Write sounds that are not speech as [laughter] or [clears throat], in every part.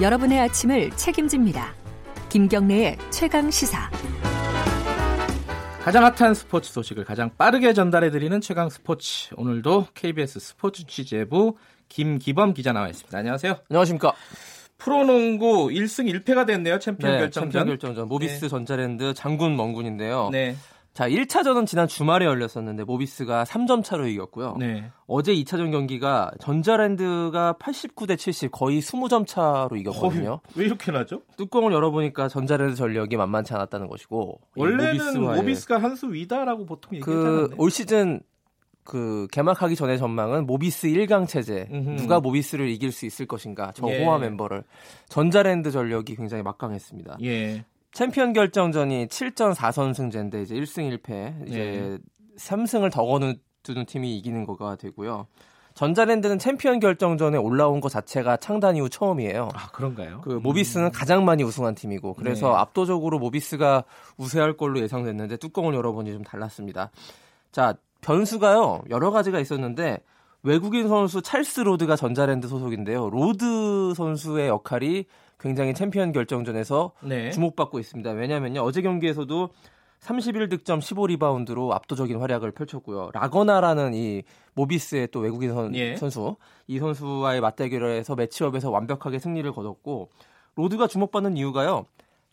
여러분의 아침을 책임집니다. 김경래의 최강 시사. 가장 핫한 스포츠 소식을 가장 빠르게 전달해드리는 최강 스포츠. 오늘도 KBS 스포츠 취재부 김기범 기자 나와 있습니다. 안녕하세요. 안녕하십니까. 프로농구 1승 1패가 됐네요. 챔피언 네, 결정전. 챔피언 결정전. 모비스 네. 전자랜드 장군 멍군인데요. 네. 자, 1차전은 지난 주말에 열렸었는데 모비스가 3점 차로 이겼고요. 네. 어제 2차전 경기가 전자랜드가 89대 70 거의 20점 차로 이겼거든요. 왜 이렇게 나죠? 뚜껑을 열어보니까 전자랜드 전력이 만만치 않았다는 것이고 이 원래는 모비스가 한 수 위다라고 보통 그 얘기했잖아요. 올 시즌 그 개막하기 전의 전망은 모비스 1강 체제 음흠. 누가 모비스를 이길 수 있을 것인가 저 예. 호화 멤버를 전자랜드 전력이 굉장히 막강했습니다. 예. 챔피언 결정전이 7전 4선승제인데 이제 1승 1패 이제 네. 3승을 더 거두는 팀이 이기는 거가 되고요. 전자랜드는 챔피언 결정전에 올라온 것 자체가 창단 이후 처음이에요. 아 그런가요? 그 모비스는 가장 많이 우승한 팀이고 그래서 네. 압도적으로 모비스가 우세할 걸로 예상됐는데 뚜껑을 열어보니 좀 달랐습니다. 자 변수가요 여러 가지가 있었는데 외국인 선수 찰스 로드가 전자랜드 소속인데요. 로드 선수의 역할이 굉장히 챔피언 결정전에서 네. 주목받고 있습니다. 왜냐면요. 어제 경기에서도 31득점 15리바운드로 압도적인 활약을 펼쳤고요. 라건아라는 이 모비스의 또 외국인 선, 예. 선수 이 선수와의 맞대결에서 matchup에서 완벽하게 승리를 거뒀고 로드가 주목받는 이유가요.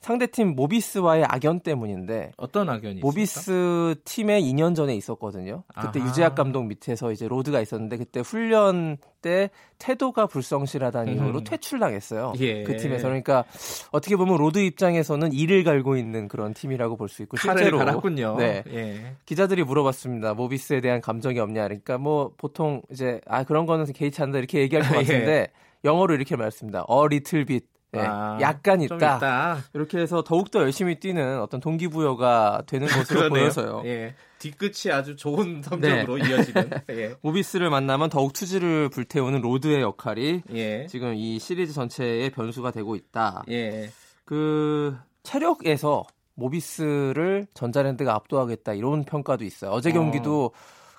상대팀 모비스와의 악연 때문인데 어떤 악연이? 모비스 팀에 2년 전에 있었거든요. 그때 아하. 유재학 감독 밑에서 이제 로드가 있었는데 그때 훈련 때 태도가 불성실하다는 이유로 음. 퇴출당했어요. 예. 그 팀에서 그러니까 어떻게 보면 로드 입장에서는 이를 갈고 있는 그런 팀이라고 볼 수 있고 실제로 갈았군요. 네. 예. 기자들이 물어봤습니다. 모비스에 대한 감정이 없냐. 그러니까 뭐 보통 이제 아 그런 거는 개의치 않는다 이렇게 얘기할 것 [laughs] 예. 같은데 영어로 이렇게 말했습니다. A little bit. 네, 아, 약간 좀 있다. 있다. 이렇게 해서 더욱더 열심히 뛰는 어떤 동기부여가 되는 [laughs] 것으로. 보여서요. 예. 뒤끝이 아주 좋은 성적으로 네. 이어지는. [laughs] 예. 모비스를 만나면 더욱 투지를 불태우는 로드의 역할이 예. 지금 이 시리즈 전체의 변수가 되고 있다. 예. 그 체력에서 모비스를 전자랜드가 압도하겠다 이런 평가도 있어요. 어제 어. 경기도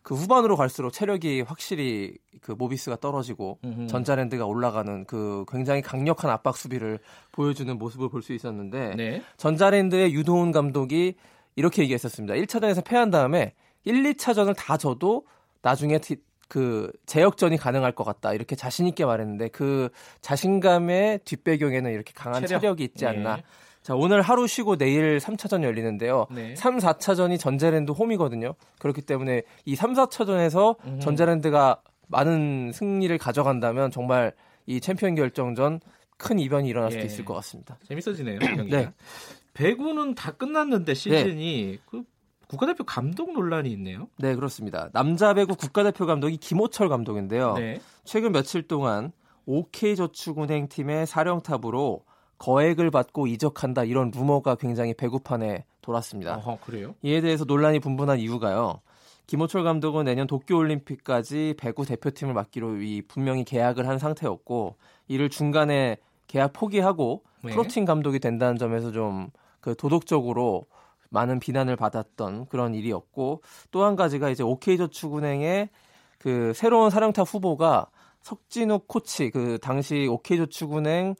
그 후반으로 갈수록 체력이 확실히 그 모비스가 떨어지고 음흠. 전자랜드가 올라가는 그 굉장히 강력한 압박 수비를 보여주는 모습을 볼 수 있었는데 네. 전자랜드의 유도훈 감독이 이렇게 얘기했었습니다. 1차전에서 패한 다음에 1, 2차전을 다 져도 나중에 티- 그 재역전이 가능할 것 같다. 이렇게 자신 있게 말했는데 그 자신감의 뒷배경에는 이렇게 강한 체력. 이 있지 않나. 예. 자, 오늘 하루 쉬고 내일 3차전 열리는데요. 네. 3, 4차전이 전자랜드 홈이거든요. 그렇기 때문에 이 3, 4차전에서 음흠. 전자랜드가 많은 승리를 가져간다면 정말 이 챔피언 결정전 큰 이변이 일어날 수도 예. 있을 것 같습니다. 재밌어지네요. [clears throat] 경기가. 네. 배구는 다 끝났는데 시즌이 그 국가대표 감독 논란이 있네요. 네, 그렇습니다. 남자 배구 국가대표 감독이 김호철 감독인데요. 네. 최근 며칠 동안 OK저축은행 팀의 사령탑으로 거액을 받고 이적한다 이런 루머가 굉장히 배구판에 돌았습니다. 어허, 그래요? 이에 대해서 논란이 분분한 이유가요. 김호철 감독은 내년 도쿄올림픽까지 배구 대표팀을 맡기로 이 분명히 계약을 한 상태였고 이를 중간에 계약 포기하고 네. 프로팀 감독이 된다는 점에서 좀 그 도덕적으로 많은 비난을 받았던 그런 일이었고 또 한 가지가 이제 OK저축은행의 그 새로운 사령탑 후보가 석진욱 코치 그 당시 OK저축은행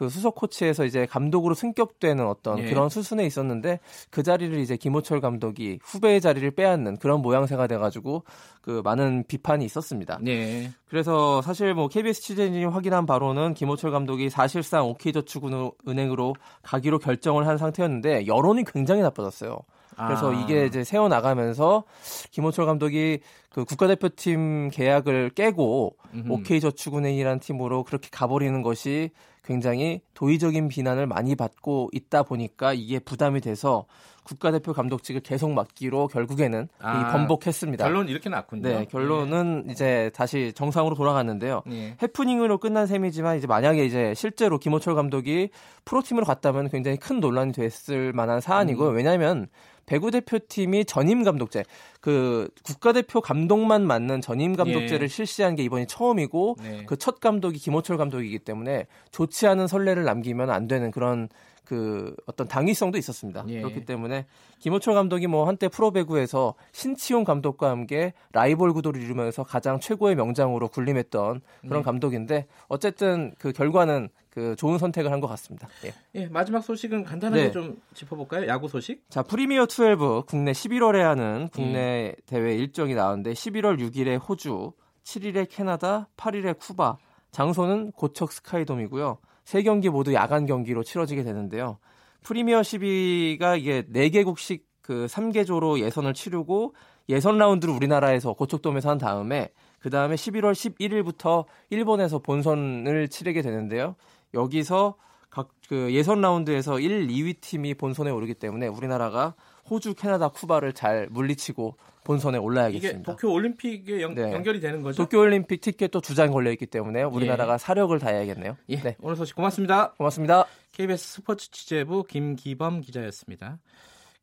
그 수석 코치에서 이제 감독으로 승격되는 어떤 예. 그런 수순에 있었는데 그 자리를 이제 김호철 감독이 후배의 자리를 빼앗는 그런 모양새가 돼가지고 그 많은 비판이 있었습니다. 네. 그래서 사실 뭐 KBS 취재진이 확인한 바로는 김호철 감독이 사실상 OK저축은행으로 가기로 결정을 한 상태였는데 여론이 굉장히 나빠졌어요. 그래서 아. 이게 이제 세워 나가면서 김호철 감독이 그 국가대표팀 계약을 깨고 음흠. OK저축은행이라는 팀으로 그렇게 가버리는 것이 굉장히 도의적인 비난을 많이 받고 있다 보니까 이게 부담이 돼서 국가대표 감독직을 계속 맡기로 결국에는 아, 이 번복했습니다. 결론 이렇게 났군요. 네, 결론은 이제 다시 정상으로 돌아갔는데요. 예. 해프닝으로 끝난 셈이지만 이제 만약에 이제 실제로 김호철 감독이 프로팀으로 갔다면 굉장히 큰 논란이 됐을 만한 사안이고요. 음. 왜냐하면 배구 대표팀이 전임 감독제, 그 국가대표 감독만 맡는 전임 감독제를 예. 실시한 게 이번이 처음이고 네. 그첫 감독이 김호철 감독이기 때문에 좋지 않은 선례를 남기면 안 되는 그런 그 어떤 당위성도 있었습니다. 예. 그렇기 때문에 김호철 감독이 뭐 한때 프로배구에서 신치용 감독과 함께 라이벌 구도를 이루면서 가장 최고의 명장으로 군림했던 그런 네. 감독인데 어쨌든 그 결과는 그 좋은 선택을 한 것 같습니다. 예. 예, 마지막 소식은 간단하게 네. 좀 짚어볼까요? 야구 소식? 자, 프리미어 12 국내 11월에 하는 국내 대회 일정이 나오는데 11월 6일에 호주, 7일에 캐나다, 8일에 쿠바, 장소는 고척 스카이돔이고요. 세 경기 모두 야간 경기로 치러지게 되는데요. 프리미어 12가 이게 4개국씩 그 3개조로 예선을 치르고 예선 라운드를 우리나라에서 고척돔에서 한 다음에 그 다음에 11월 11일부터 일본에서 본선을 치르게 되는데요. 여기서 각 그 예선 라운드에서 1, 2위 팀이 본선에 오르기 때문에 우리나라가 호주, 캐나다, 쿠바를 잘 물리치고 본선에 올라야겠습니다. 도쿄 올림픽에 연, 네. 연결이 되는 거죠? 도쿄 올림픽 티켓도 두 장 걸려 있기 때문에 우리나라가 사력을 다해야겠네요. 예, 네, 오늘 소식 고맙습니다. 고맙습니다. KBS 스포츠 취재부 김기범 기자였습니다.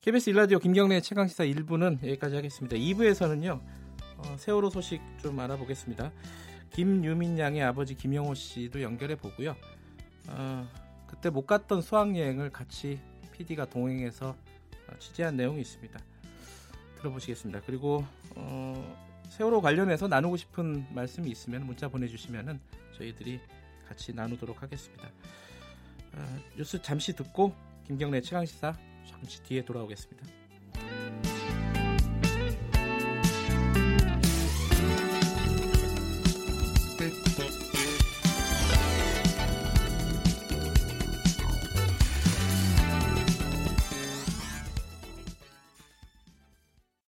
KBS 일라디오 김경래 최강 시사 1부는 여기까지 하겠습니다. 2부에서는요. 어, 세월호 소식 좀 알아보겠습니다. 김유민 양의 아버지 김영호 씨도 연결해 보고요. 어, 그때 못 갔던 수학여행을 같이 PD가 동행해서 어, 취재한 내용이 있습니다. 들어보시겠습니다. 그리고 어, 세월호 관련해서 나누고 싶은 말씀이 있으면 문자 보내주시면 저희들이 같이 나누도록 하겠습니다. 어, 뉴스 잠시 듣고 김경래 최강시사 잠시 뒤에 돌아오겠습니다.